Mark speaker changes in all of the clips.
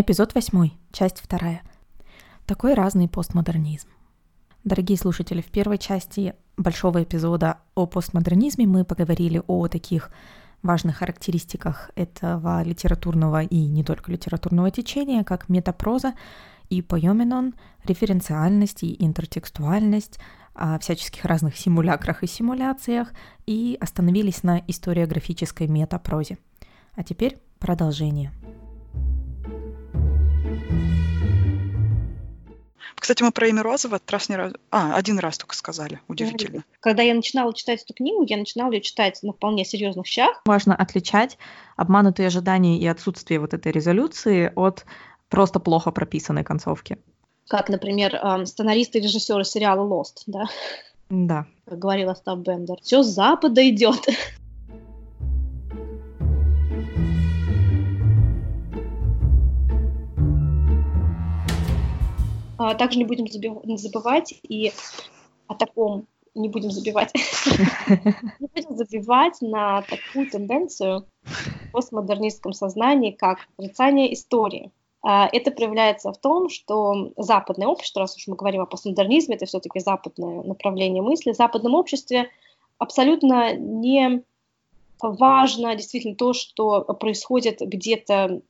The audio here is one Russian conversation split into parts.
Speaker 1: Эпизод 8, часть 2. Такой разный постмодернизм. Дорогие слушатели, в первой части большого эпизода о постмодернизме мы поговорили о таких важных характеристиках этого литературного и не только литературного течения, как метапроза и поеменон, референциальность и интертекстуальность, о всяческих разных симулякрах и симуляциях и остановились на историографической метапрозе. А теперь продолжение.
Speaker 2: Кстати, мы про имя Розова этот раз не раз... А, один раз только сказали. Удивительно.
Speaker 3: Когда я начинала читать эту книгу, я начинала ее читать на вполне серьезных щах.
Speaker 1: Важно отличать обманутые ожидания и отсутствие вот этой резолюции от просто плохо прописанной концовки.
Speaker 3: Как, например, сценаристы и режиссеры сериала Lost, да?
Speaker 1: Да.
Speaker 3: Как говорила Став Бендер. Все с запада идет. Также не будем забывать и о таком не будем забивать. Не будем забивать на такую тенденцию в постмодернистском сознании, как отрицание истории. А, это проявляется в том, что западное общество, раз уж мы говорим о постмодернизме, это все-таки западное направление мысли, в западном обществе абсолютно не важно действительно то, что происходит где-то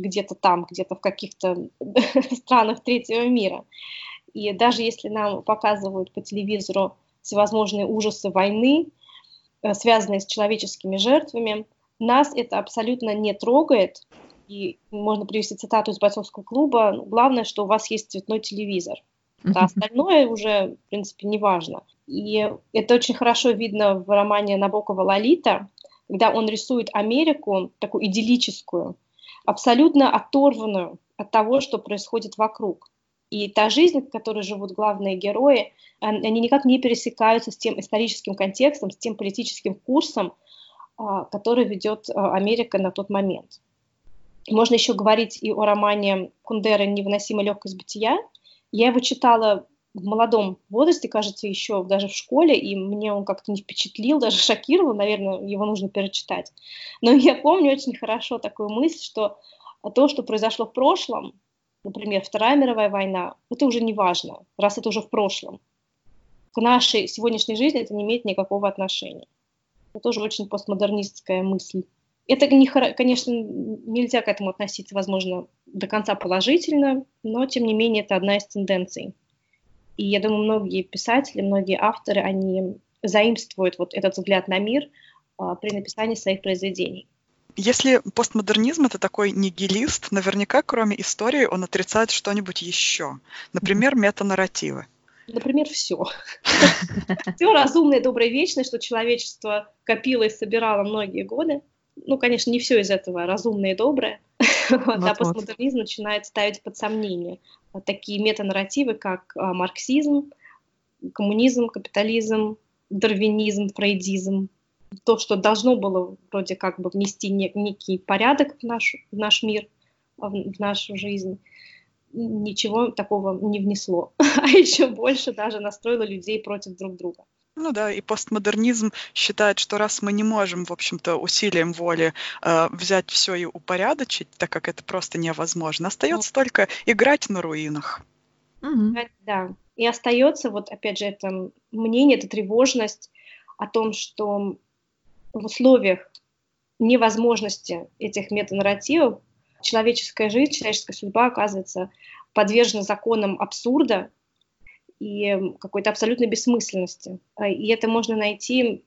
Speaker 3: где-то там, где-то в каких-то странах третьего мира. И даже если нам показывают по телевизору всевозможные ужасы войны, э, связанные с человеческими жертвами, нас это абсолютно не трогает. И можно привести цитату из бойцовского клуба. Главное, что у вас есть цветной телевизор. А остальное уже, в принципе, не важно. И это очень хорошо видно в романе Набокова «Лолита», когда он рисует Америку, такую идиллическую, абсолютно оторванную от того, что происходит вокруг. И та жизнь, в которой живут главные герои, они никак не пересекаются с тем историческим контекстом, с тем политическим курсом, а, который ведет а, Америка на тот момент. Можно еще говорить и о романе Кундера «Невыносимо легкость бытия». Я его читала в молодом возрасте, кажется, еще даже в школе, и мне он как-то не впечатлил, даже шокировал, наверное, его нужно перечитать. Но я помню очень хорошо такую мысль, что то, что произошло в прошлом, например, Вторая мировая война, это уже не важно, раз это уже в прошлом. К нашей сегодняшней жизни это не имеет никакого отношения. Это тоже очень постмодернистская мысль. Это, не, конечно, нельзя к этому относиться, возможно, до конца положительно, но, тем не менее, это одна из тенденций. И я думаю, многие писатели, многие авторы, они заимствуют вот этот взгляд на мир а, при написании своих произведений.
Speaker 2: Если постмодернизм это такой нигилист, наверняка кроме истории он отрицает что-нибудь еще. Например, метанарративы.
Speaker 3: Например, все. Все разумное, доброе, вечное, что человечество копило и собирало многие годы. Ну, конечно, не все из этого разумное и доброе. А постмодернизм начинает ставить под сомнение такие метанарративы, как а, марксизм, коммунизм, капитализм, дарвинизм, фрейдизм, то, что должно было вроде как бы внести не, некий порядок в наш, в наш мир, а, в нашу жизнь, ничего такого не внесло, а еще больше даже настроило людей против друг друга.
Speaker 2: Ну да, и постмодернизм считает, что раз мы не можем, в общем-то, усилием воли э, взять все и упорядочить, так как это просто невозможно, остается ну. только играть на руинах.
Speaker 3: Угу. Да, и остается вот опять же это мнение, эта тревожность о том, что в условиях невозможности этих метанарративов человеческая жизнь, человеческая судьба оказывается подвержена законам абсурда, и какой-то абсолютной бессмысленности. А, и это можно найти,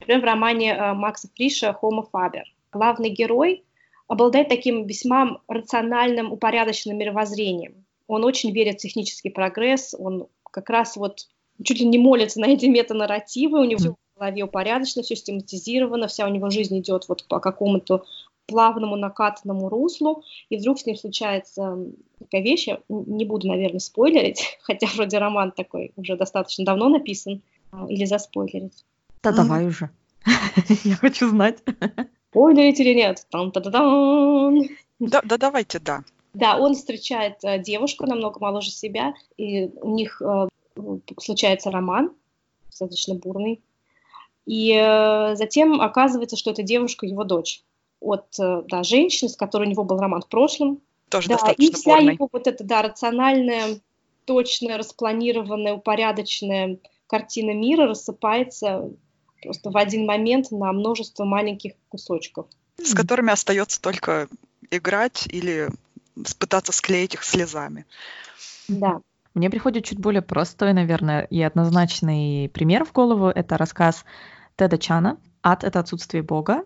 Speaker 3: например, в романе а, Макса Фриша «Homo Faber». Главный герой обладает таким весьма рациональным, упорядоченным мировоззрением. Он очень верит в технический прогресс, он как раз вот чуть ли не молится на эти метанарративы, у него в голове упорядочено, все систематизировано, вся у него жизнь идет вот по какому-то плавному накатанному руслу, и вдруг с ним случается такая вещь, я не буду, наверное, спойлерить, хотя вроде роман такой уже достаточно давно написан, а, или заспойлерить.
Speaker 1: Да mm. давай уже, я хочу знать.
Speaker 3: Спойлерить или нет? Там -та -да.
Speaker 2: Да, да, давайте, да.
Speaker 3: Да, он встречает э, девушку намного моложе себя, и у них э, случается роман, достаточно бурный. И э, затем оказывается, что эта девушка его дочь от э, да, женщины, с которой у него был роман в прошлом,
Speaker 2: тоже
Speaker 3: Да, и
Speaker 2: достаточно
Speaker 3: вся
Speaker 2: бурной.
Speaker 3: его вот эта, да, рациональная, точная, распланированная, упорядоченная картина мира рассыпается просто в один момент на множество маленьких кусочков.
Speaker 2: с которыми остается только играть или пытаться склеить их слезами.
Speaker 3: Да.
Speaker 1: Мне приходит чуть более простой, наверное, и однозначный пример в голову. Это рассказ Теда Чана «Ад — это отсутствие Бога»,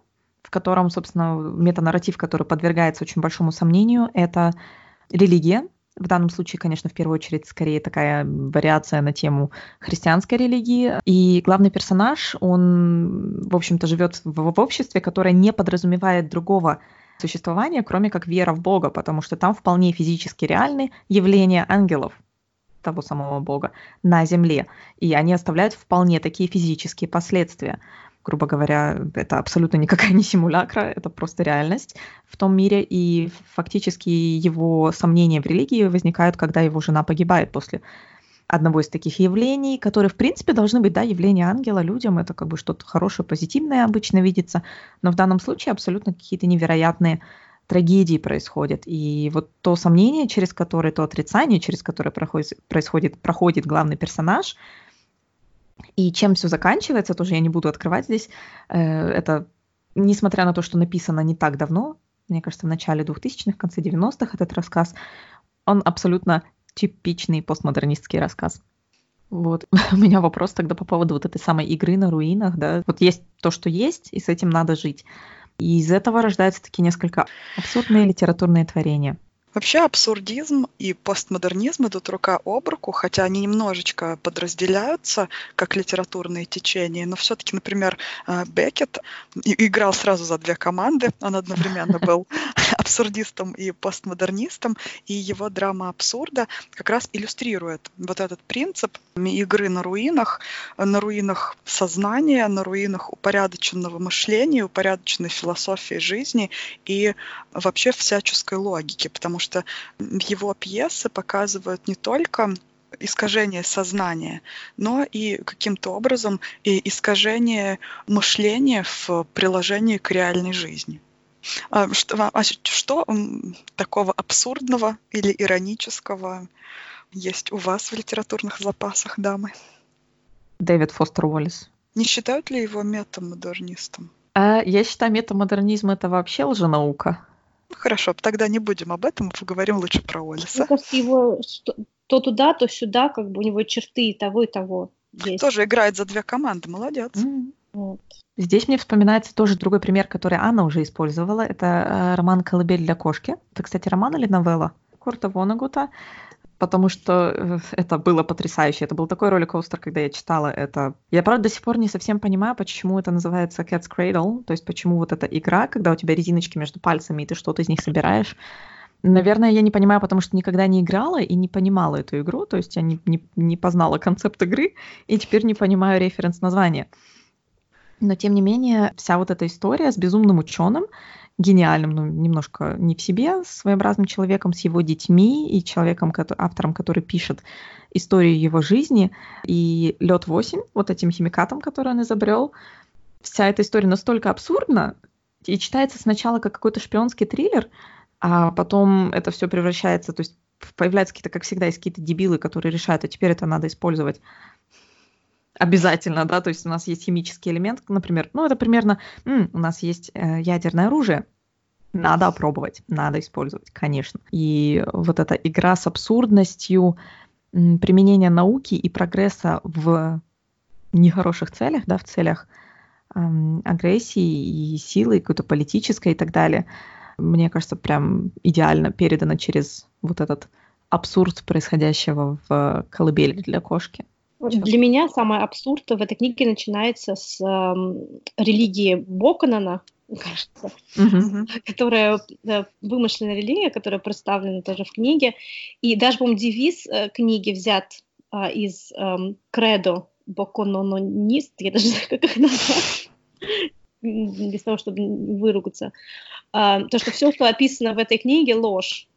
Speaker 1: в котором, собственно, метанарратив, который подвергается очень большому сомнению, это религия. В данном случае, конечно, в первую очередь, скорее такая вариация на тему христианской религии. И главный персонаж, он, в общем-то, живет в, в обществе, которое не подразумевает другого существования, кроме как вера в Бога, потому что там вполне физически реальны явления ангелов, того самого Бога, на земле. И они оставляют вполне такие физические последствия. Грубо говоря, это абсолютно никакая не симулякра, это просто реальность в том мире. И фактически его сомнения в религии возникают, когда его жена погибает после одного из таких явлений, которые, в принципе, должны быть, да, явления ангела людям, это как бы что-то хорошее, позитивное обычно видится, но в данном случае абсолютно какие-то невероятные трагедии происходят. И вот то сомнение, через которое, то отрицание, через которое проходит, происходит, проходит главный персонаж, и чем все заканчивается, тоже я не буду открывать здесь, э, это, несмотря на то, что написано не так давно, мне кажется, в начале 2000-х, в конце 90-х этот рассказ, он абсолютно типичный постмодернистский рассказ. Вот. У меня вопрос тогда по поводу вот этой самой игры на руинах, да. Вот есть то, что есть, и с этим надо жить. И из этого рождаются такие несколько абсурдные литературные творения.
Speaker 2: Вообще абсурдизм и постмодернизм идут рука об руку, хотя они немножечко подразделяются как литературные течения, но все-таки, например, э, Беккет и- играл сразу за две команды, он одновременно был абсурдистом и постмодернистом, и его драма абсурда как раз иллюстрирует вот этот принцип игры на руинах, на руинах сознания, на руинах упорядоченного мышления, упорядоченной философии жизни и вообще всяческой логики, потому что его пьесы показывают не только искажение сознания, но и каким-то образом и искажение мышления в приложении к реальной жизни. А Что, а что м, такого абсурдного или иронического есть у вас в литературных запасах, дамы?
Speaker 1: Дэвид Фостер Уоллес.
Speaker 2: Не считают ли его метамодернистом?
Speaker 1: А я считаю, метамодернизм это вообще лженаука.
Speaker 2: Ну, Хорошо, тогда не будем об этом, поговорим лучше про
Speaker 3: Мне
Speaker 2: Уоллеса.
Speaker 3: кажется, его что- то туда, то сюда, как бы у него черты и того, и того есть.
Speaker 2: Тоже играет за две команды, молодец.
Speaker 1: М.
Speaker 3: Вот.
Speaker 1: Здесь мне вспоминается тоже другой пример, который Анна уже использовала. Это э, роман «Колыбель для кошки». Это, кстати, роман или новелла Курта Вонагута, потому что э, это было потрясающе. Это был такой роликостер, когда я читала это. Я, правда, до сих пор не совсем понимаю, почему это называется Cat's Cradle, то есть почему вот эта игра, когда у тебя резиночки между пальцами, и ты что-то из них собираешь. Наверное, я не понимаю, потому что никогда не играла и не понимала эту игру, то есть я не, не, не познала концепт игры, и теперь не понимаю референс названия. Но тем не менее, вся вот эта история с безумным ученым, гениальным, ну, немножко не в себе, своеобразным человеком, с его детьми и человеком, автором, который пишет историю его жизни, и лед 8, вот этим химикатом, который он изобрел, вся эта история настолько абсурдна и читается сначала как какой-то шпионский триллер, а потом это все превращается, то есть появляются какие-то, как всегда, есть какие-то дебилы, которые решают, а теперь это надо использовать обязательно, да, то есть у нас есть химический элемент, например, ну это примерно, м, у нас есть э, ядерное оружие, надо опробовать, надо использовать, конечно. И вот эта игра с абсурдностью, м, применение науки и прогресса в нехороших целях, да, в целях ам, агрессии и силы, какой-то политической и так далее, мне кажется, прям идеально передано через вот этот абсурд происходящего в колыбели для кошки.
Speaker 3: Для меня самый абсурд в этой книге начинается с эм, религии Боконана, кажется.
Speaker 1: Мгм.
Speaker 3: которая э, вымышленная религия, которая представлена тоже в книге. И даже, по-моему, девиз э, книги взят а, из эм, кредо Бокононист, я даже не знаю, как их назвать, без того, чтобы выругаться. А, то, что все, что описано в этой книге, ложь.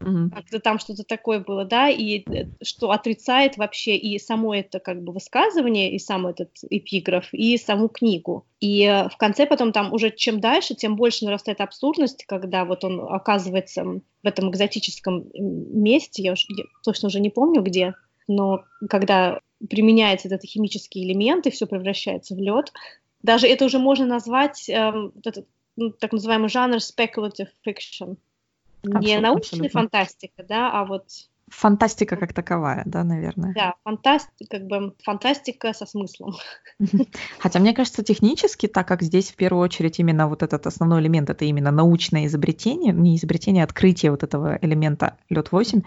Speaker 3: Mm-hmm. Как-то там что-то такое было, да, и э, что отрицает вообще и само это как бы высказывание, и сам этот эпиграф, и саму книгу. И э, в конце потом там уже чем дальше, тем больше нарастает абсурдность, когда вот он оказывается в этом экзотическом месте, я, уж, я точно уже не помню где, но когда применяется этот химический элемент, и все превращается в лед, даже это уже можно назвать эм, этот, ну, так называемый жанр speculative fiction. Абсолютно, не научная абсолютно. фантастика, да, а вот
Speaker 1: Фантастика как таковая, да, наверное.
Speaker 3: Да, фантастика, как бы фантастика со смыслом.
Speaker 1: Хотя мне кажется, технически, так как здесь в первую очередь именно вот этот основной элемент, это именно научное изобретение, не изобретение, а открытие вот этого элемента лед 8,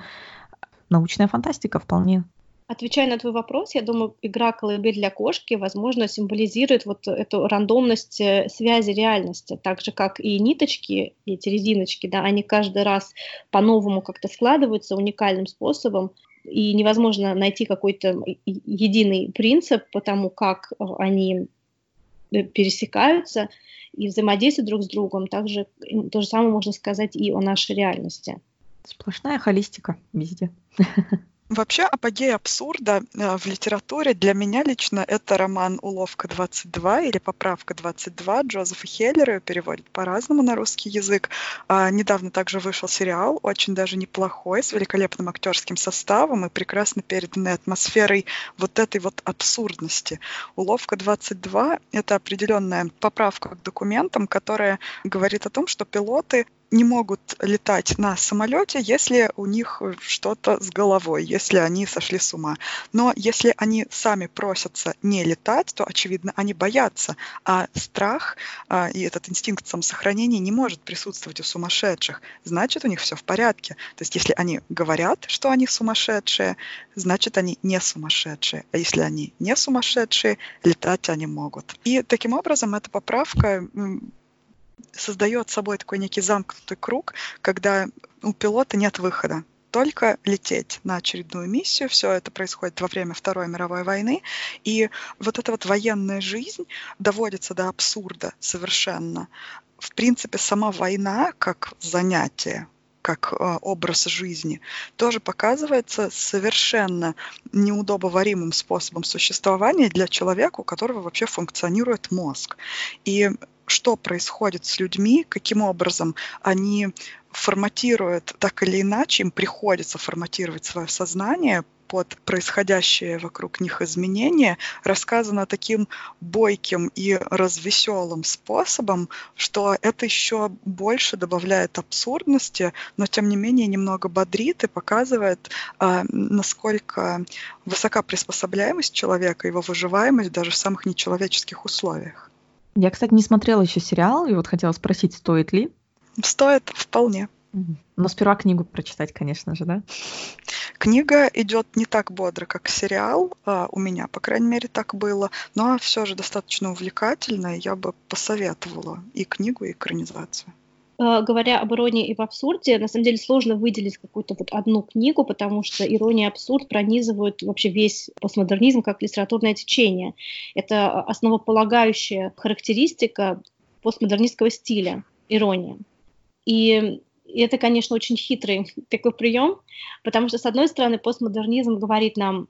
Speaker 1: научная фантастика вполне.
Speaker 3: Отвечая на твой вопрос, я думаю, игра «Колыбель для кошки», возможно, символизирует вот эту рандомность э, связи реальности, так же, как и ниточки, эти резиночки, да, они каждый раз по-новому как-то складываются уникальным способом, и невозможно найти какой-то единый принцип по тому, как э, они э, пересекаются и взаимодействуют друг с другом. Также то же самое можно сказать и о нашей реальности.
Speaker 1: Сплошная холистика везде.
Speaker 2: Вообще апогей абсурда э, в литературе для меня лично это роман «Уловка 22» или «Поправка 22» Джозефа Хеллера, переводит по-разному на русский язык. А, недавно также вышел сериал, очень даже неплохой, с великолепным актерским составом и прекрасно переданной атмосферой вот этой вот абсурдности. «Уловка 22» — это определенная поправка к документам, которая говорит о том, что пилоты не могут летать на самолете, если у них что-то с головой, если они сошли с ума. Но если они сами просятся не летать, то, очевидно, они боятся. А страх а, и этот инстинкт самосохранения не может присутствовать у сумасшедших. Значит, у них все в порядке. То есть, если они говорят, что они сумасшедшие, значит, они не сумасшедшие. А если они не сумасшедшие, летать они могут. И таким образом эта поправка создает собой такой некий замкнутый круг, когда у пилота нет выхода только лететь на очередную миссию. Все это происходит во время Второй мировой войны. И вот эта вот военная жизнь доводится до абсурда совершенно. В принципе, сама война как занятие, как э, образ жизни, тоже показывается совершенно неудобоваримым способом существования для человека, у которого вообще функционирует мозг. И что происходит с людьми, каким образом они форматируют так или иначе, им приходится форматировать свое сознание под происходящие вокруг них изменения, рассказано таким бойким и развеселым способом, что это еще больше добавляет абсурдности, но тем не менее немного бодрит и показывает, а, насколько высока приспособляемость человека, его выживаемость даже в самых нечеловеческих условиях.
Speaker 1: Я, кстати, не смотрела еще сериал, и вот хотела спросить, стоит ли?
Speaker 2: Стоит вполне.
Speaker 1: Но сперва книгу прочитать, конечно же, да?
Speaker 2: Книга идет не так бодро, как сериал, а у меня, по крайней мере, так было, но все же достаточно увлекательно, я бы посоветовала и книгу, и экранизацию.
Speaker 3: Э, говоря об иронии и в абсурде, на самом деле сложно выделить какую-то вот одну книгу, потому что ирония и абсурд пронизывают вообще весь постмодернизм как литературное течение. Это основополагающая характеристика постмодернистского стиля, ирония. И это, конечно, очень хитрый такой прием, потому что, с одной стороны, постмодернизм говорит нам,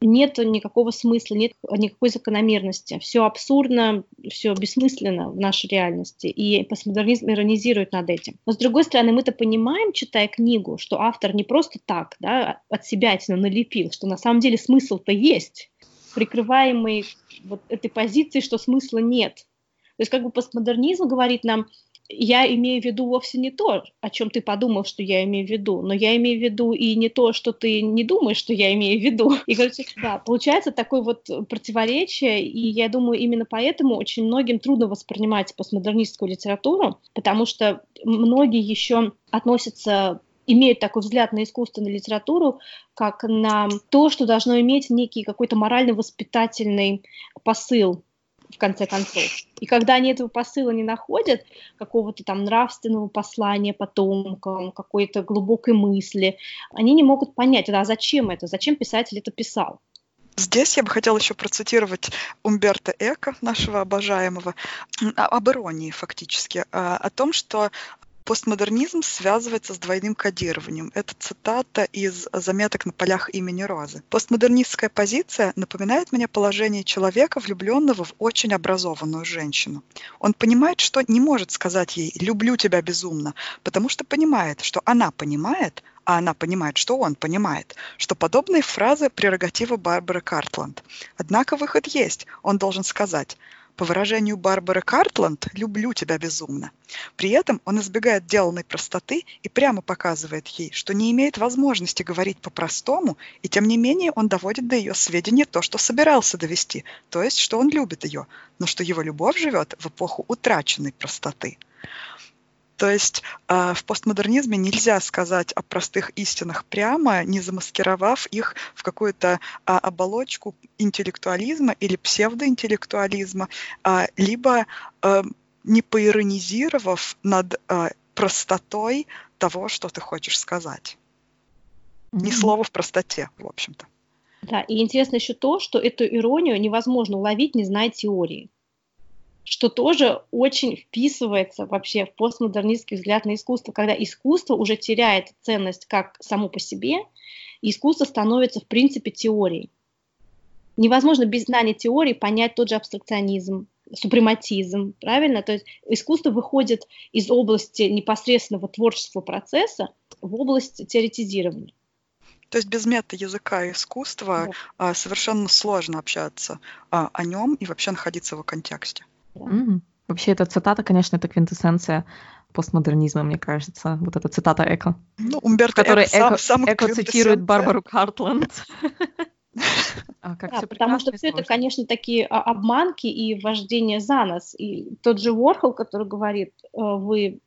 Speaker 3: нет никакого смысла, нет никакой закономерности. Все абсурдно, все бессмысленно в нашей реальности. И постмодернизм иронизирует над этим. Но с другой стороны, мы-то понимаем, читая книгу, что автор не просто так да, от себя налепил, что на самом деле смысл-то есть, прикрываемый вот этой позицией, что смысла нет. То есть как бы постмодернизм говорит нам, я имею в виду вовсе не то, о чем ты подумал, что я имею в виду, но я имею в виду и не то, что ты не думаешь, что я имею в виду. И, короче, да, получается такое вот противоречие, и я думаю, именно поэтому очень многим трудно воспринимать постмодернистскую литературу, потому что многие еще относятся имеют такой взгляд на искусство, на литературу, как на то, что должно иметь некий какой-то морально-воспитательный посыл в конце концов. И когда они этого посыла не находят, какого-то там нравственного послания потомкам, какой-то глубокой мысли, они не могут понять, а зачем это, зачем писатель это писал.
Speaker 2: Здесь я бы хотела еще процитировать Умберто Эко, нашего обожаемого, об иронии фактически, а, о том, что Постмодернизм связывается с двойным кодированием. Это цитата из заметок на полях имени Розы. Постмодернистская позиция напоминает мне положение человека, влюбленного в очень образованную женщину. Он понимает, что не может сказать ей «люблю тебя безумно», потому что понимает, что она понимает, а она понимает, что он понимает, что подобные фразы – прерогатива Барбары Картланд. Однако выход есть. Он должен сказать по выражению Барбары Картланд, «люблю тебя безумно». При этом он избегает деланной простоты и прямо показывает ей, что не имеет возможности говорить по-простому, и тем не менее он доводит до ее сведения то, что собирался довести, то есть, что он любит ее, но что его любовь живет в эпоху утраченной простоты. То есть э, в постмодернизме нельзя сказать о простых истинах прямо, не замаскировав их в какую-то э, оболочку интеллектуализма или псевдоинтеллектуализма, э, либо э, не поиронизировав над э, простотой того, что ты хочешь сказать. Mm-hmm. Ни слова в простоте, в общем-то.
Speaker 3: Да, и интересно еще то, что эту иронию невозможно уловить, не зная теории что тоже очень вписывается вообще в постмодернистский взгляд на искусство, когда искусство уже теряет ценность как само по себе, и искусство становится в принципе теорией. Невозможно без знания теории понять тот же абстракционизм, супрематизм, правильно? То есть искусство выходит из области непосредственного творческого процесса в область теоретизирования.
Speaker 2: То есть без мета-языка искусства да. а, совершенно сложно общаться а, о нем и вообще находиться в его контексте.
Speaker 1: Mm-hmm. Вообще, эта цитата, конечно, это квинтэссенция постмодернизма, мне кажется. Вот эта цитата Эко.
Speaker 2: Ну, Умберто
Speaker 1: Эко, Эко, сам, Эко цитирует Барбару Картланд.
Speaker 3: А, да, потому что все это, конечно, такие а, обманки и вождение за нас. И тот же Уорхол, который говорит, э, вы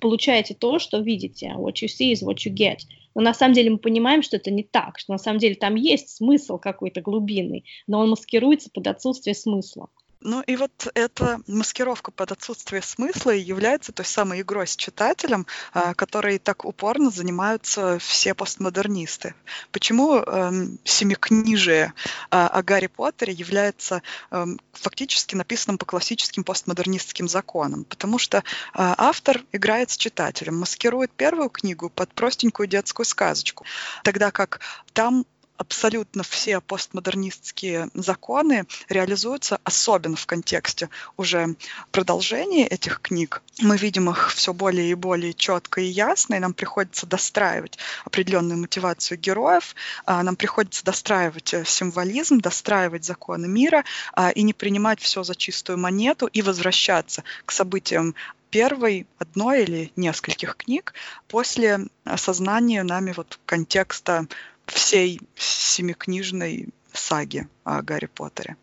Speaker 3: получаете то, что видите. What you see is what you get. Но на самом деле мы понимаем, что это не так, что на самом деле там есть смысл какой-то глубинный, но он маскируется под отсутствие смысла.
Speaker 2: Ну и вот эта маскировка под отсутствие смысла и является той самой игрой с читателем, а, которой так упорно занимаются все постмодернисты. Почему эм, семикнижие а, о Гарри Поттере является эм, фактически написанным по классическим постмодернистским законам? Потому что а, автор играет с читателем, маскирует первую книгу под простенькую детскую сказочку, тогда как там абсолютно все постмодернистские законы реализуются особенно в контексте уже продолжения этих книг. Мы видим их все более и более четко и ясно, и нам приходится достраивать определенную мотивацию героев, а, нам приходится достраивать э, символизм, достраивать законы мира а, и не принимать все за чистую монету и возвращаться к событиям первой, одной или нескольких книг после осознания нами вот контекста всей семикнижной саги о Гарри Поттере.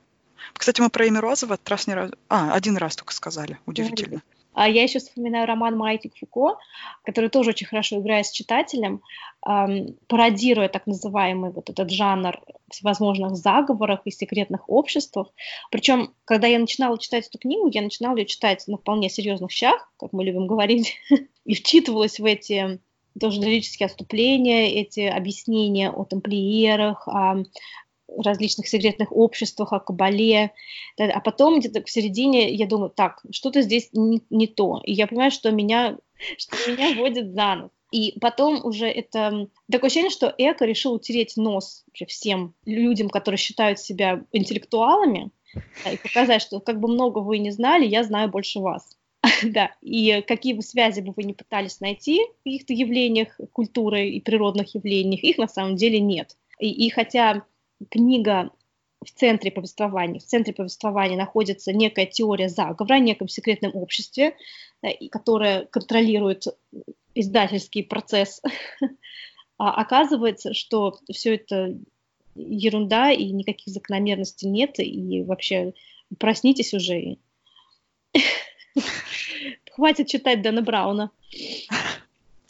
Speaker 2: Кстати, мы про имя Розова раз не раз... А, один раз только сказали. Удивительно.
Speaker 3: А я еще вспоминаю роман Майтик Фуко, который тоже очень хорошо играет с читателем, эм, пародируя так называемый вот этот жанр всевозможных заговоров и секретных обществах. Причем, когда я начинала читать эту книгу, я начинала ее читать на вполне серьезных щах, как мы любим говорить, и вчитывалась в эти тоже лирические отступления, эти объяснения о тамплиерах, о различных секретных обществах, о кабале. А потом где-то в середине я думаю, так, что-то здесь не, не то. И я понимаю, что меня, что меня водит за нос. И потом уже это такое ощущение, что Эко решил утереть нос всем людям, которые считают себя интеллектуалами, и показать, что как бы много вы не знали, я знаю больше вас. Да, и какие бы связи бы вы ни пытались найти в каких-то явлениях культуры и природных явлениях, их на самом деле нет. И, и хотя книга в центре повествования, в центре повествования находится некая теория заговора, в неком секретном обществе, да, которое контролирует издательский процесс, а оказывается, что все это ерунда и никаких закономерностей нет, и вообще проснитесь уже. Хватит читать Дэна Брауна.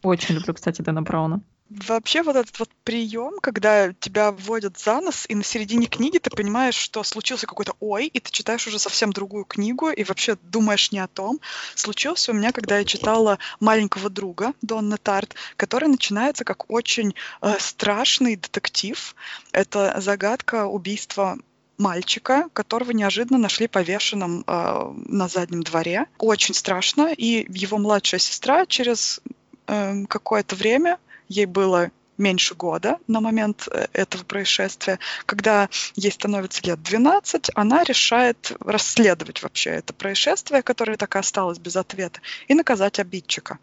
Speaker 1: Очень люблю, кстати, Дэна Брауна.
Speaker 2: Вообще вот этот вот прием, когда тебя вводят за нос, и на середине книги ты понимаешь, что случился какой-то ой, и ты читаешь уже совсем другую книгу, и вообще думаешь не о том. Случился у меня, когда я читала «Маленького друга» Донны Тарт, который начинается как очень э, страшный детектив. Это загадка убийства мальчика, которого неожиданно нашли повешенным э, на заднем дворе. Очень страшно. И его младшая сестра через э, какое-то время, ей было меньше года на момент э, этого происшествия. Когда ей становится лет 12, она решает расследовать вообще это происшествие, которое так и осталось без ответа, и наказать обидчика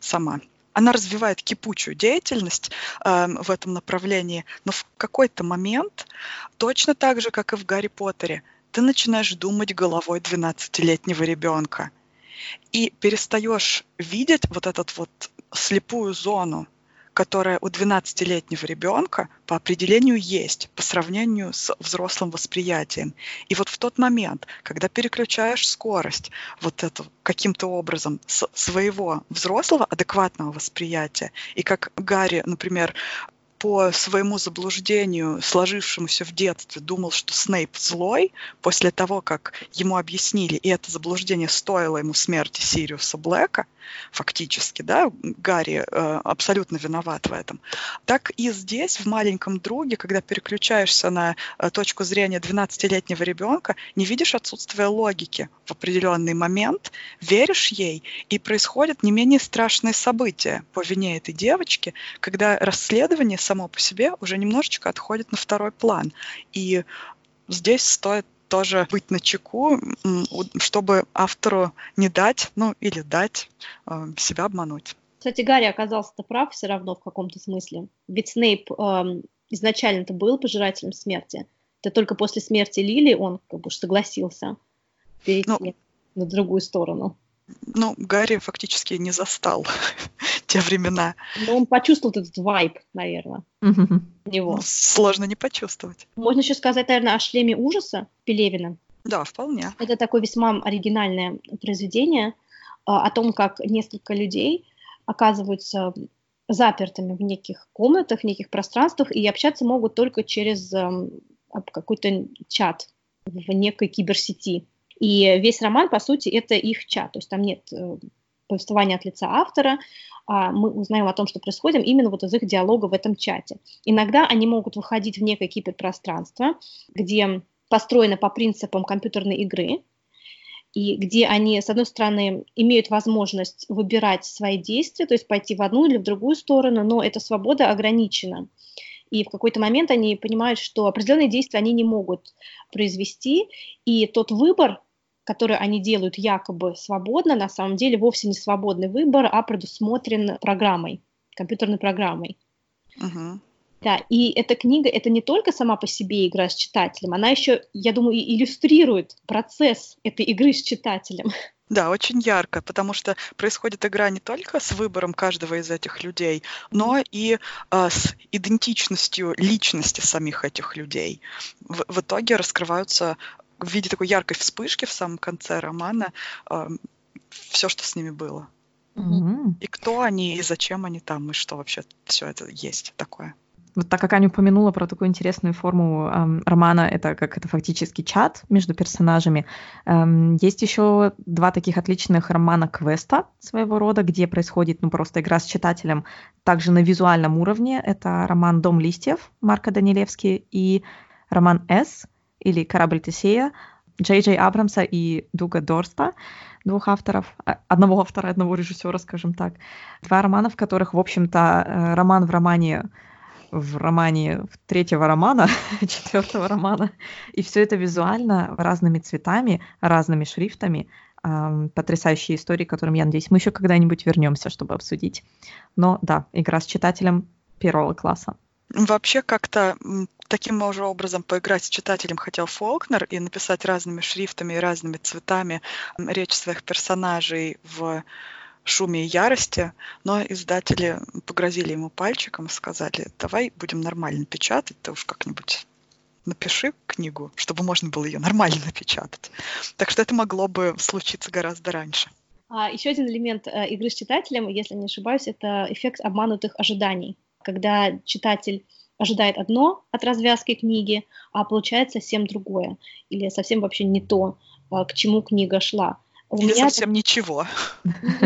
Speaker 2: сама она развивает кипучую деятельность э, в этом направлении, но в какой-то момент, точно так же, как и в Гарри Поттере, ты начинаешь думать головой 12-летнего ребенка и перестаешь видеть вот этот вот слепую зону, которая у 12-летнего ребенка по определению есть по сравнению с взрослым восприятием. И вот в тот момент, когда переключаешь скорость вот эту каким-то образом с своего взрослого адекватного восприятия, и как Гарри, например, по своему заблуждению, сложившемуся в детстве, думал, что Снейп злой, после того, как ему объяснили, и это заблуждение стоило ему смерти Сириуса Блэка, фактически, да, Гарри э, абсолютно виноват в этом. Так и здесь, в маленьком друге, когда переключаешься на э, точку зрения 12-летнего ребенка, не видишь отсутствия логики в определенный момент, веришь ей, и происходят не менее страшные события по вине этой девочки, когда расследование само по себе уже немножечко отходит на второй план. И здесь стоит тоже быть на чеку, чтобы автору не дать, ну или дать э, себя обмануть.
Speaker 3: Кстати, Гарри оказался-то прав все равно в каком-то смысле. Ведь Снейп э, изначально-то был пожирателем смерти. Это только после смерти Лили он как бы согласился перейти ну, на другую сторону.
Speaker 2: Ну, Гарри фактически не застал те времена.
Speaker 3: Но он почувствовал этот вайб, наверное,
Speaker 2: него. Ну, сложно не почувствовать.
Speaker 3: Можно еще сказать, наверное, о шлеме ужаса Пелевина.
Speaker 2: Да, вполне.
Speaker 3: Это такое весьма оригинальное произведение а, о том, как несколько людей оказываются запертыми в неких комнатах, в неких пространствах и общаться могут только через эм, какой-то чат в некой киберсети. И весь роман, по сути, это их чат, то есть там нет повествования от лица автора, а мы узнаем о том, что происходит именно вот из их диалога в этом чате. Иногда они могут выходить в некое киберпространство, где построено по принципам компьютерной игры, и где они, с одной стороны, имеют возможность выбирать свои действия, то есть пойти в одну или в другую сторону, но эта свобода ограничена. И в какой-то момент они понимают, что определенные действия они не могут произвести, и тот выбор, который они делают якобы свободно, на самом деле вовсе не свободный выбор, а предусмотрен программой, компьютерной программой. Uh-huh. Да, и эта книга, это не только сама по себе игра с читателем, она еще, я думаю, иллюстрирует процесс этой игры с читателем.
Speaker 2: Да, очень ярко, потому что происходит игра не только с выбором каждого из этих людей, но и э, с идентичностью личности самих этих людей. В, в итоге раскрываются в виде такой яркой вспышки в самом конце романа э, все, что с ними было. Mm-hmm. И кто они, и зачем они там, и что вообще все это есть такое.
Speaker 1: Вот так как Аня упомянула про такую интересную форму эм, романа, это как это фактически чат между персонажами. Эм, есть еще два таких отличных романа квеста своего рода, где происходит ну просто игра с читателем также на визуальном уровне. Это роман «Дом листьев» Марка Данилевски и роман «С» или «Корабль Тесея» Джей Джей Абрамса и Дуга Дорста, двух авторов, а, одного автора, одного режиссера, скажем так. Два романа, в которых, в общем-то, э, роман в романе в романе третьего романа, четвертого романа. И все это визуально разными цветами, разными шрифтами. Э, потрясающие истории, к которым, я надеюсь, мы еще когда-нибудь вернемся, чтобы обсудить. Но да, игра с читателем первого класса.
Speaker 2: Вообще как-то таким же образом поиграть с читателем хотел Фолкнер и написать разными шрифтами и разными цветами речь своих персонажей в шуме и ярости, но издатели погрозили ему пальчиком и сказали, давай будем нормально печатать, ты уж как-нибудь напиши книгу, чтобы можно было ее нормально напечатать. Так что это могло бы случиться гораздо раньше.
Speaker 3: А, еще один элемент э, игры с читателем, если не ошибаюсь, это эффект обманутых ожиданий, когда читатель ожидает одно от развязки книги, а получает совсем другое, или совсем вообще не то, э, к чему книга шла.
Speaker 2: У Или меня совсем так... ничего.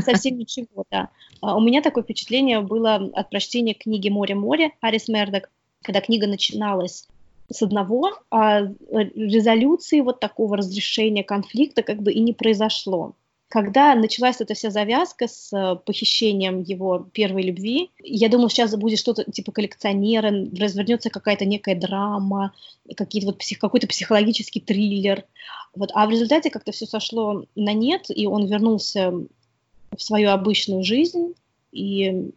Speaker 3: Совсем ничего, да. А у меня такое впечатление было от прочтения книги «Море-море» Арис Мердок, когда книга начиналась с одного, а резолюции вот такого разрешения конфликта как бы и не произошло. Когда началась эта вся завязка с э, похищением его первой любви, я думала, сейчас будет что-то типа коллекционера, развернется какая-то некая драма, какие-то вот псих, какой-то психологический триллер. Вот. А в результате как-то все сошло на нет, и он вернулся в свою обычную жизнь, и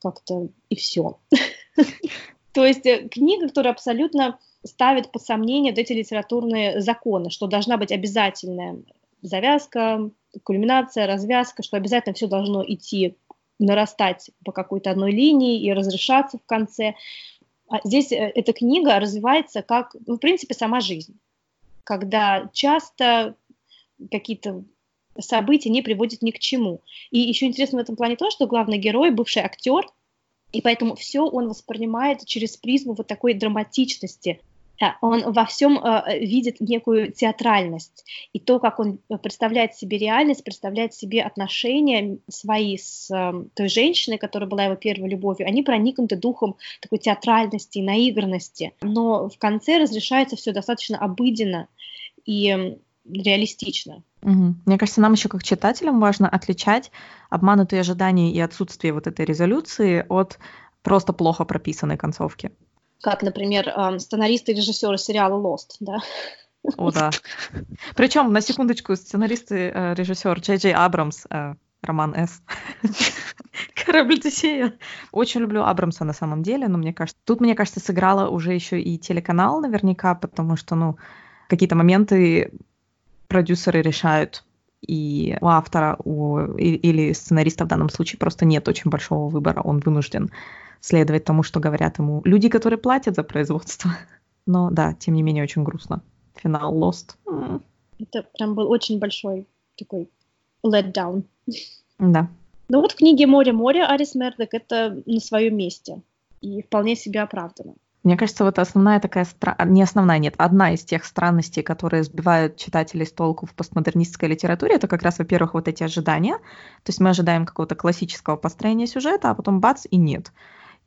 Speaker 3: как-то и все. То есть э, книга, которая абсолютно ставит под сомнение эти литературные законы, что должна быть обязательная завязка, кульминация, развязка, что обязательно все должно идти, нарастать по какой-то одной линии и разрешаться в конце. А здесь э, эта книга развивается как, ну, в принципе, сама жизнь, когда часто какие-то события не приводят ни к чему. И еще интересно в этом плане то, что главный герой, бывший актер, и поэтому все он воспринимает через призму вот такой драматичности, он во всем э, видит некую театральность. И то, как он представляет себе реальность, представляет себе отношения свои с э, той женщиной, которая была его первой любовью, они проникнуты духом такой театральности и наигранности. Но в конце разрешается все достаточно обыденно и реалистично.
Speaker 1: Угу. Мне кажется, нам еще как читателям важно отличать обманутые ожидания и отсутствие вот этой резолюции от просто плохо прописанной концовки
Speaker 3: как, например, сценаристы и режиссеры сериала Lost, да?
Speaker 1: О, да. Причем, на секундочку, сценаристы, э, режиссер Джей Джей Абрамс, э, роман С. Корабль Тесея. Очень люблю Абрамса на самом деле, но мне кажется, тут, мне кажется, сыграла уже еще и телеканал наверняка, потому что, ну, какие-то моменты продюсеры решают, и у автора у, или сценариста в данном случае просто нет очень большого выбора, он вынужден следовать тому, что говорят ему люди, которые платят за производство. Но да, тем не менее, очень грустно. Финал Lost.
Speaker 3: Это прям был очень большой такой letdown.
Speaker 1: Да.
Speaker 3: Ну вот в книге «Море-море» Арис Мердок это на своем месте. И вполне себе оправдано.
Speaker 1: Мне кажется, вот основная такая, стра... не основная, нет, одна из тех странностей, которые сбивают читателей с толку в постмодернистской литературе, это как раз, во-первых, вот эти ожидания. То есть мы ожидаем какого-то классического построения сюжета, а потом бац, и нет.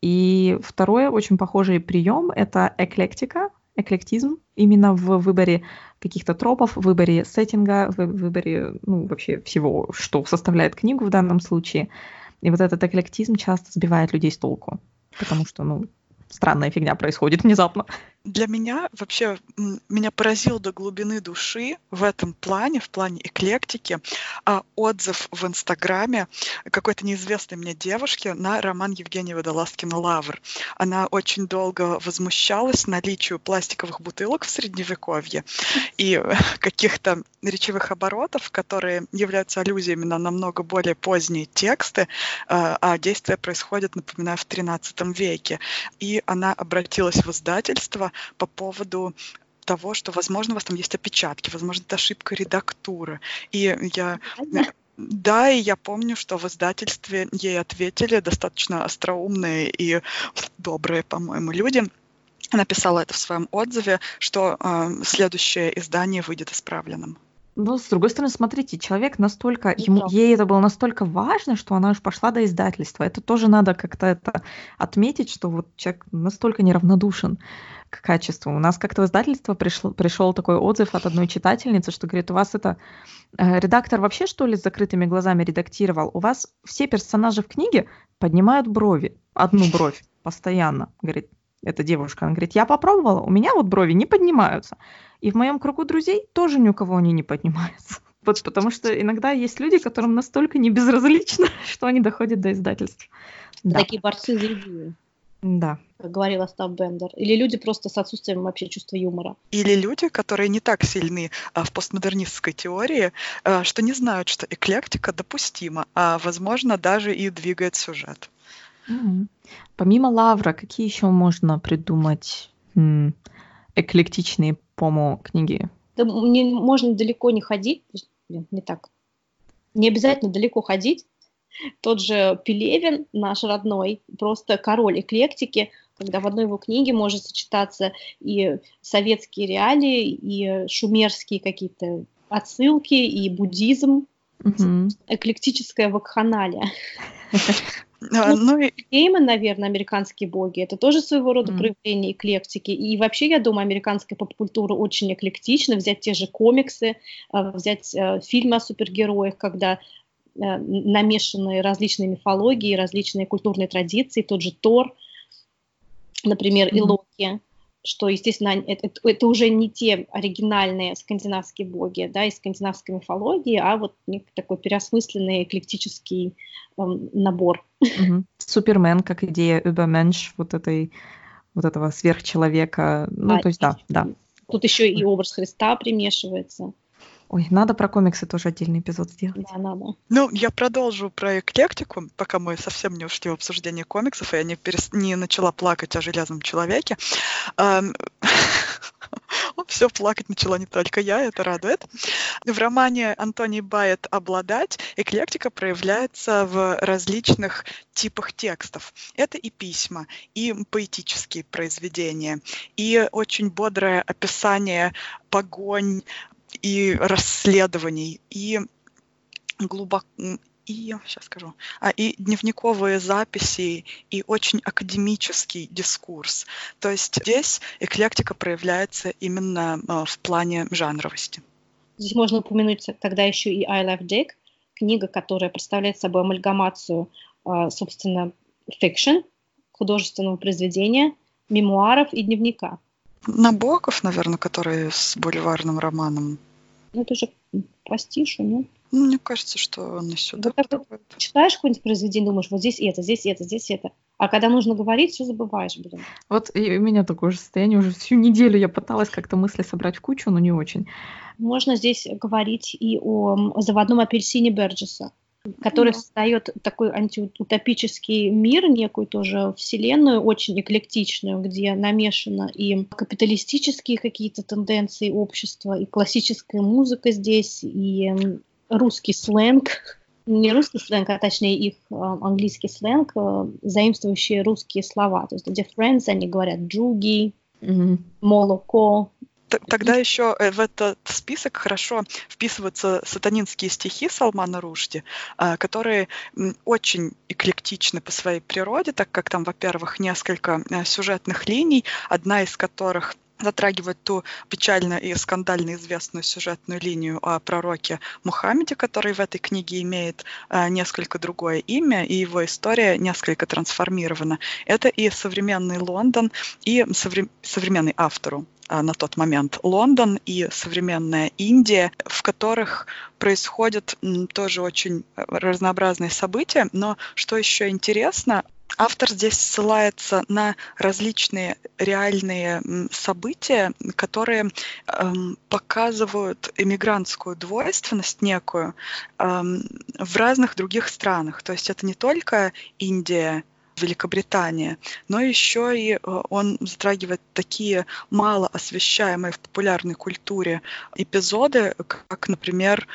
Speaker 1: И второй очень похожий прием — это эклектика, эклектизм именно в выборе каких-то тропов, в выборе сеттинга, в выборе ну, вообще всего, что составляет книгу в данном случае. И вот этот эклектизм часто сбивает людей с толку, потому что, ну, странная фигня происходит внезапно.
Speaker 2: Для меня вообще меня поразил до глубины души в этом плане, в плане эклектики, а, отзыв в Инстаграме какой-то неизвестной мне девушки на роман Евгения Водолазкина «Лавр». Она очень долго возмущалась наличию пластиковых бутылок в Средневековье и каких-то речевых оборотов, которые являются аллюзиями на намного более поздние тексты, а, а действие происходит, напоминаю, в XIII веке. И она обратилась в издательство по поводу того, что, возможно, у вас там есть опечатки, возможно, это ошибка редактуры. И я... Да, и я помню, что в издательстве ей ответили достаточно остроумные и добрые, по-моему, люди. Она писала это в своем отзыве, что э, следующее издание выйдет исправленным.
Speaker 1: Ну, с другой стороны, смотрите, человек настолько, ему, ей это было настолько важно, что она уж пошла до издательства. Это тоже надо как-то это отметить, что вот человек настолько неравнодушен к качеству. У нас как-то в издательство пришел, пришел такой отзыв от одной читательницы, что говорит, у вас это э, редактор вообще что ли с закрытыми глазами редактировал? У вас все персонажи в книге поднимают брови, одну бровь постоянно. Говорит, эта девушка, она говорит, я попробовала, у меня вот брови не поднимаются. И в моем кругу друзей тоже ни у кого они не поднимаются. Вот потому что иногда есть люди, которым настолько не безразлично, что они доходят до издательства.
Speaker 3: Да. Такие борцы за идею.
Speaker 1: Да.
Speaker 3: Как говорил Остап Бендер. Или люди просто с отсутствием вообще чувства юмора.
Speaker 2: Или люди, которые не так сильны а, в постмодернистской теории, а, что не знают, что эклектика допустима, а, возможно, даже и двигает сюжет.
Speaker 1: Угу. Помимо Лавра, какие еще можно придумать м- эклектичные помо книги?
Speaker 3: Да, не, можно далеко не ходить, не так. Не обязательно далеко ходить. Тот же Пелевин, наш родной, просто король эклектики, когда в одной его книге может сочетаться и советские реалии, и шумерские какие-то отсылки, и буддизм, угу. эклектическая вакханалия. Ну, ну и... Гейман, наверное, американские боги, это тоже своего рода mm. проявление эклектики. И вообще, я думаю, американская поп-культура очень эклектична. Взять те же комиксы, э, взять э, фильмы о супергероях, когда Э, намешанные различные мифологии, различные культурные традиции, тот же Тор, например, mm-hmm. и Локи, что, естественно, это, это уже не те оригинальные скандинавские боги, да, из скандинавской мифологии, а вот такой переосмысленный эклектический эм, набор.
Speaker 1: Mm-hmm. Супермен как идея Übermensch, вот этой вот этого сверхчеловека, ну, а, то есть, да, да.
Speaker 3: Тут еще и образ Христа примешивается.
Speaker 1: Ой, надо про комиксы тоже отдельный эпизод сделать.
Speaker 3: Да, надо.
Speaker 2: Ну, я продолжу про эклектику, пока мы совсем не ушли в обсуждение комиксов, и я не, перес... не начала плакать о Железном Человеке. Все плакать начала не только я, это радует. В романе Антоний Байет «Обладать» эклектика проявляется в различных типах текстов. Это и письма, и поэтические произведения, и очень бодрое описание погонь, и расследований, и глубоко и сейчас скажу, а, и дневниковые записи, и очень академический дискурс. То есть здесь эклектика проявляется именно а, в плане жанровости.
Speaker 3: Здесь можно упомянуть тогда еще и I Love Dick, книга, которая представляет собой амальгамацию, а, собственно, fiction, художественного произведения, мемуаров и дневника.
Speaker 2: Набоков, наверное, который с бульварным романом.
Speaker 3: Ну, это же пастиш, нет?
Speaker 2: Ну, мне кажется, что он и сюда
Speaker 3: вот так читаешь какое-нибудь произведение, думаешь, вот здесь это, здесь это, здесь это. А когда нужно говорить, все забываешь, блин.
Speaker 1: Вот и у меня такое же состояние. Уже всю неделю я пыталась как-то мысли собрать в кучу, но не очень.
Speaker 3: Можно здесь говорить и о заводном апельсине Берджеса который создает такой антиутопический мир, некую тоже вселенную, очень эклектичную, где намешано и капиталистические какие-то тенденции общества, и классическая музыка здесь, и русский сленг, не русский сленг, а точнее их э, английский сленг, э, заимствующие русские слова. То есть где friends, они говорят джуги, mm-hmm. молоко,
Speaker 2: Тогда еще э, в этот список хорошо вписываются сатанинские стихи Салмана Рушди, а, которые очень эклектичны по своей природе, так как там, во-первых, несколько э, сюжетных линий, одна из которых затрагивает ту печально и скандально известную сюжетную линию о пророке Мухаммеде, который в этой книге имеет э, несколько другое имя, и его история несколько трансформирована. Это и современный Лондон, и совре- современный автору а, на тот момент Лондон и современная Индия, в которых происходят тоже очень разнообразные события. Но что еще интересно, автор здесь ссылается на различные реальные события, которые эм, показывают иммигрантскую двойственность некую эм, в разных других странах. То есть это не только Индия, Великобритания, но еще и э, он затрагивает такие мало освещаемые в популярной культуре эпизоды, как, например,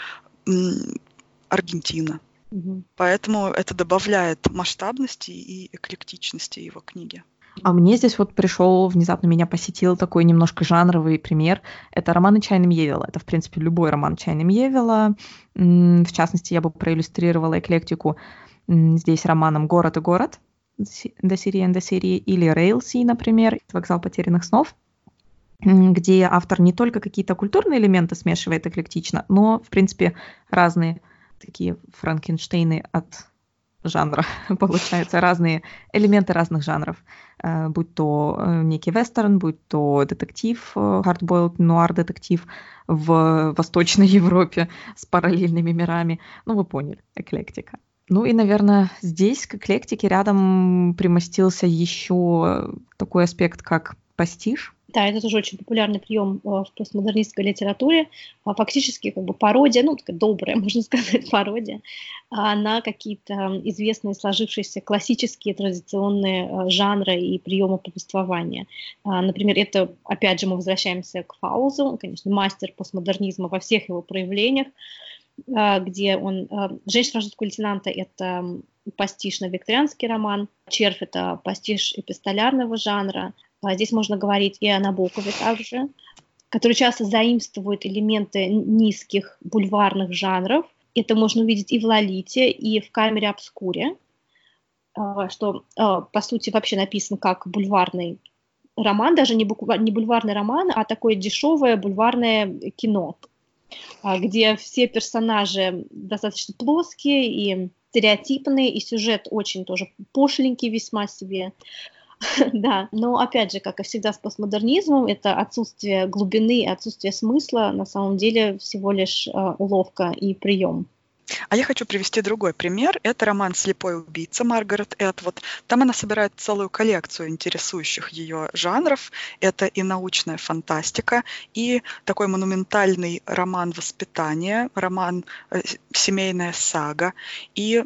Speaker 2: Аргентина. Угу. Поэтому это добавляет масштабности и эклектичности его книги.
Speaker 1: А мне здесь вот пришел, внезапно меня посетил такой немножко жанровый пример. Это романы Чайна Мьевела. Это, в принципе, любой роман Чайна Мьевела. В частности, я бы проиллюстрировала эклектику здесь романом «Город и город» до Сирии, до Сирии, или Рейлси, например, «Вокзал потерянных снов», где автор не только какие-то культурные элементы смешивает эклектично, но, в принципе, разные такие Франкенштейны от жанра, получается, разные элементы разных жанров, э, будь то э, некий вестерн, будь то детектив, hardboiled э, нуар детектив в Восточной Европе с параллельными мирами. Ну, вы поняли, эклектика. Ну и, наверное, здесь к эклектике рядом примостился еще такой аспект, как пастиш.
Speaker 3: Да, это тоже очень популярный прием э, в постмодернистской литературе. А фактически как бы пародия, ну, такая добрая, можно сказать, пародия на какие-то известные сложившиеся классические традиционные э, жанры и приемы повествования. А, например, это, опять же, мы возвращаемся к Фаузу, конечно, мастер постмодернизма во всех его проявлениях. А, где он... А, «Женщина французского лейтенанта» — это пастишно-викторианский роман, «Червь» — это пастиш эпистолярного жанра. А здесь можно говорить и о Набокове также, который часто заимствует элементы низких бульварных жанров. Это можно увидеть и в «Лолите», и в «Камере обскуре». что, по сути, вообще написан как бульварный роман, даже не, не бульварный роман, а такое дешевое бульварное кино, где все персонажи достаточно плоские и стереотипные, и сюжет очень тоже пошленький весьма себе. да, но опять же, как и всегда с постмодернизмом, это отсутствие глубины, отсутствие смысла на самом деле всего лишь э, уловка и прием.
Speaker 2: А я хочу привести другой пример. Это роман «Слепой убийца» Маргарет Этвуд. Там она собирает целую коллекцию интересующих ее жанров. Это и научная фантастика, и такой монументальный роман воспитания, роман э, «Семейная сага». И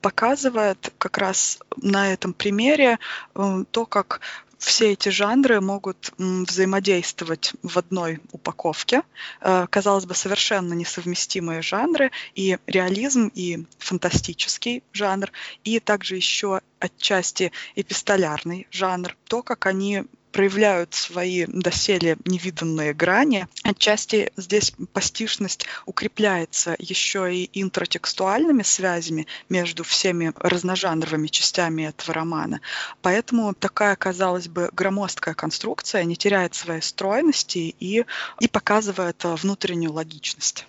Speaker 2: показывает как раз на этом примере э, то, как все эти жанры могут взаимодействовать в одной упаковке. Э, казалось бы, совершенно несовместимые жанры, и реализм, и фантастический жанр, и также еще отчасти эпистолярный жанр. То, как они проявляют свои доселе невиданные грани. Отчасти здесь постишность укрепляется еще и интротекстуальными связями между всеми разножанровыми частями этого романа. Поэтому такая, казалось бы, громоздкая конструкция не теряет своей стройности и, и показывает э, внутреннюю логичность.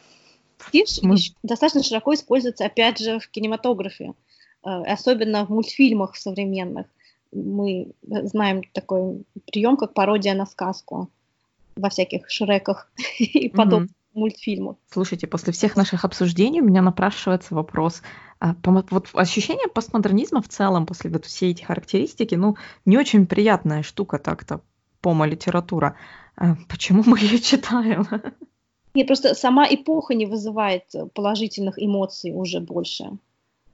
Speaker 3: Стиш Мы... достаточно широко используется, опять же, в кинематографе, э, особенно в мультфильмах современных мы знаем такой прием, как пародия на сказку во всяких Шреках и подобных mm-hmm. мультфильмах.
Speaker 1: Слушайте, после всех наших обсуждений у меня напрашивается вопрос. А, вот ощущение постмодернизма в целом, после вот всей эти характеристики, ну, не очень приятная штука так-то, помо-литература. А почему мы ее читаем?
Speaker 3: Нет, просто сама эпоха не вызывает положительных эмоций уже больше.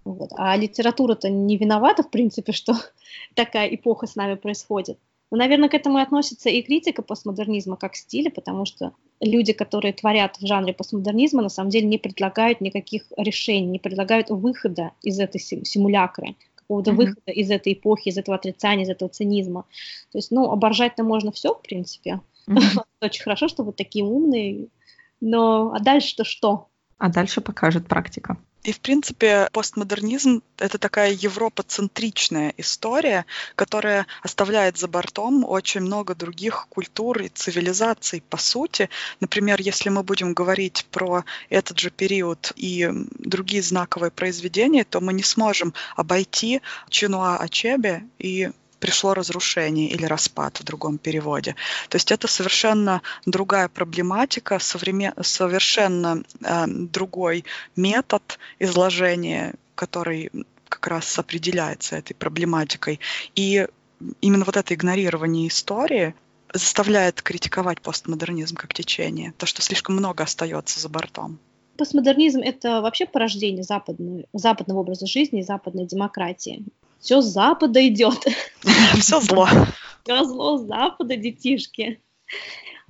Speaker 3: Вот. А литература-то не виновата, в принципе, что такая эпоха с нами происходит. Но, наверное, к этому и относится и критика постмодернизма как стиля, потому что люди, которые творят в жанре постмодернизма, на самом деле не предлагают никаких решений, не предлагают выхода из этой симулякры, какого-то mm-hmm. выхода из этой эпохи, из этого отрицания, из этого цинизма. То есть, ну, оборжать-то можно все, в принципе. Mm-hmm. Очень хорошо, что вы такие умные. Но а дальше-то что?
Speaker 1: А дальше покажет практика.
Speaker 2: И, в принципе, постмодернизм — это такая европоцентричная история, которая оставляет за бортом очень много других культур и цивилизаций, по сути. Например, если мы будем говорить про этот же период и другие знаковые произведения, то мы не сможем обойти Чинуа Ачебе и пришло разрушение или распад в другом переводе. То есть это совершенно другая проблематика, совершенно э, другой метод изложения, который как раз определяется этой проблематикой. И именно вот это игнорирование истории заставляет критиковать постмодернизм как течение, то, что слишком много остается за бортом.
Speaker 3: Постмодернизм — это вообще порождение западного, западного образа жизни и западной демократии все с Запада идет.
Speaker 2: Все зло.
Speaker 3: Все зло с Запада, детишки.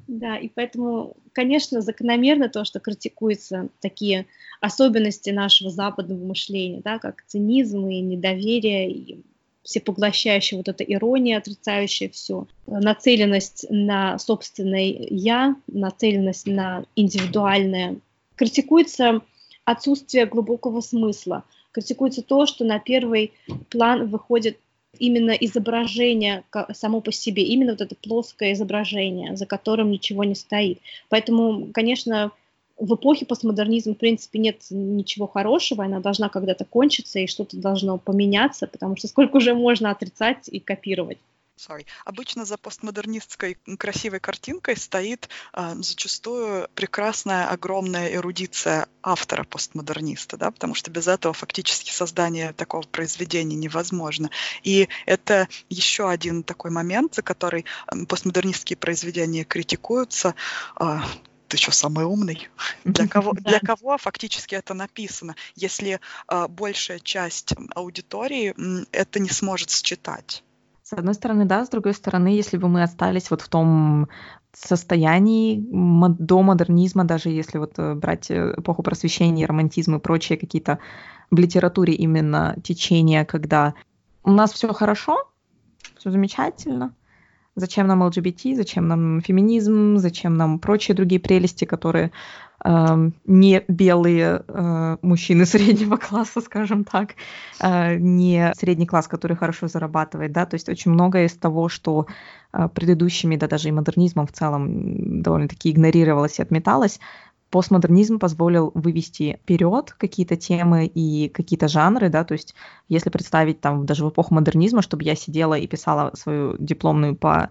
Speaker 3: Да, и поэтому, конечно, закономерно то, что критикуются такие особенности нашего западного мышления, да, как цинизм и недоверие, и всепоглощающая вот эта ирония, отрицающая все, нацеленность на собственное «я», нацеленность на индивидуальное. Критикуется отсутствие глубокого смысла, критикуется то, что на первый план выходит именно изображение само по себе, именно вот это плоское изображение, за которым ничего не стоит. Поэтому, конечно, в эпохе постмодернизма, в принципе, нет ничего хорошего, она должна когда-то кончиться, и что-то должно поменяться, потому что сколько уже можно отрицать и копировать.
Speaker 2: Sorry. Обычно за постмодернистской красивой картинкой стоит э, зачастую прекрасная огромная эрудиция автора постмодерниста, да, потому что без этого фактически создание такого произведения невозможно. И это еще один такой момент, за который постмодернистские произведения критикуются. Э, ты что, самый умный? Для кого, для кого фактически это написано, если э, большая часть аудитории э, это не сможет считать?
Speaker 1: С одной стороны, да, с другой стороны, если бы мы остались вот в том состоянии до модернизма, даже если вот э, брать э, эпоху просвещения, романтизм и прочие какие-то в литературе именно течения, когда у нас все хорошо, все замечательно, зачем нам ЛГБТ, зачем нам феминизм, зачем нам прочие другие прелести, которые э, не белые э, мужчины среднего класса, скажем так, э, не средний класс, который хорошо зарабатывает, да, то есть очень многое из того, что э, предыдущими, да, даже и модернизмом в целом довольно-таки игнорировалось и отметалось, постмодернизм позволил вывести вперед какие-то темы и какие-то жанры, да, то есть если представить там даже в эпоху модернизма, чтобы я сидела и писала свою дипломную по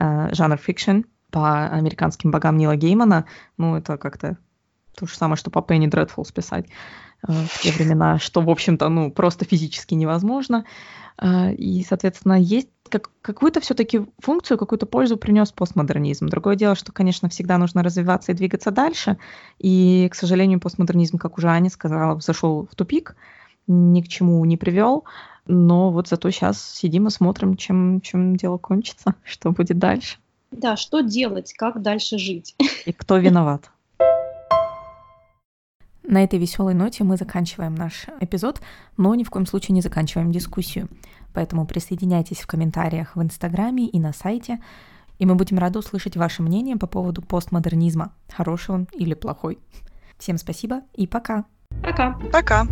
Speaker 1: э, жанр fiction, по американским богам Нила Геймана, ну, это как-то то же самое, что по penny dreadfuls писать э, в те времена, что, в общем-то, ну, просто физически невозможно. Э, и, соответственно, есть как, какую-то все-таки функцию, какую-то пользу принес постмодернизм. Другое дело, что, конечно, всегда нужно развиваться и двигаться дальше. И, к сожалению, постмодернизм, как уже Аня сказала, зашел в тупик, ни к чему не привел. Но вот зато сейчас сидим и смотрим, чем, чем дело кончится, что будет дальше.
Speaker 3: Да, что делать, как дальше жить.
Speaker 1: И кто виноват. На этой веселой ноте мы заканчиваем наш эпизод, но ни в коем случае не заканчиваем дискуссию. Поэтому присоединяйтесь в комментариях в Инстаграме и на сайте, и мы будем рады услышать ваше мнение по поводу постмодернизма, хороший он или плохой. Всем спасибо и пока.
Speaker 3: Пока.
Speaker 2: Пока.